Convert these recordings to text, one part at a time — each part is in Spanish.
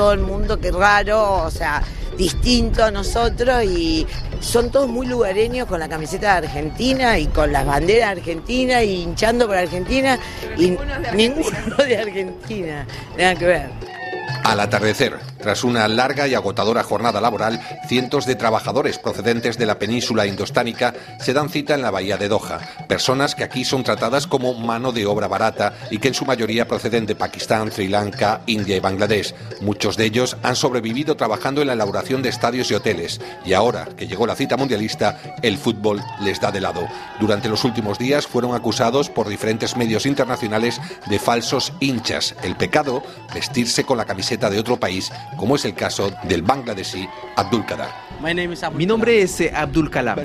todo el mundo, que raro, o sea, distinto a nosotros y son todos muy lugareños con la camiseta de Argentina y con las banderas argentinas y hinchando por Argentina y ninguno de Argentina, nada que ver. Al atardecer, tras una larga y agotadora jornada laboral, cientos de trabajadores procedentes de la península indostánica se dan cita en la bahía de Doha, personas que aquí son tratadas como mano de obra barata y que en su mayoría proceden de Pakistán, Sri Lanka, India y Bangladesh. Muchos de ellos han sobrevivido trabajando en la elaboración de estadios y hoteles y ahora que llegó la cita mundialista, el fútbol les da de lado. Durante los últimos días fueron acusados por diferentes medios internacionales de falsos hinchas. El pecado, vestirse con la camiseta de otro país, como es el caso del bangladesí Abdul Kadar. Mi nombre es eh, Abdul Kalam.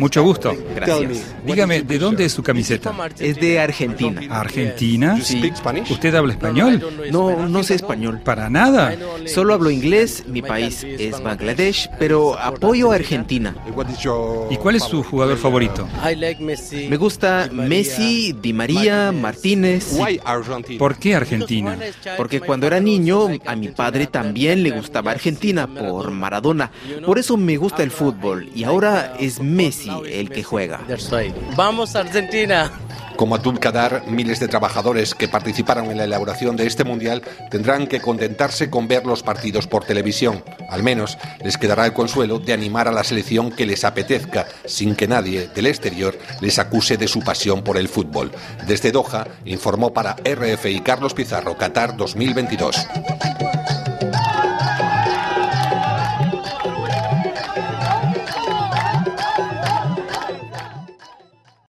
Mucho gusto. Gracias. Dígame, ¿de dónde es su camiseta? Es de Argentina. ¿Argentina? Sí. ¿Usted habla español? No, no sé español. Para nada. Solo hablo inglés, mi país es Bangladesh, pero apoyo a Argentina. ¿Y cuál es su jugador favorito? Me gusta Messi, Di María, Martínez. ¿Por qué Argentina? Porque cuando era niño, a mi padre también le gustaba Argentina por Maradona. Por eso me gusta el fútbol y ahora es Messi el que juega. Vamos Argentina. Como Abdul Kadar, miles de trabajadores que participaron en la elaboración de este mundial tendrán que contentarse con ver los partidos por televisión. Al menos les quedará el consuelo de animar a la selección que les apetezca, sin que nadie del exterior les acuse de su pasión por el fútbol. Desde Doha informó para RFI Carlos Pizarro, Qatar 2022.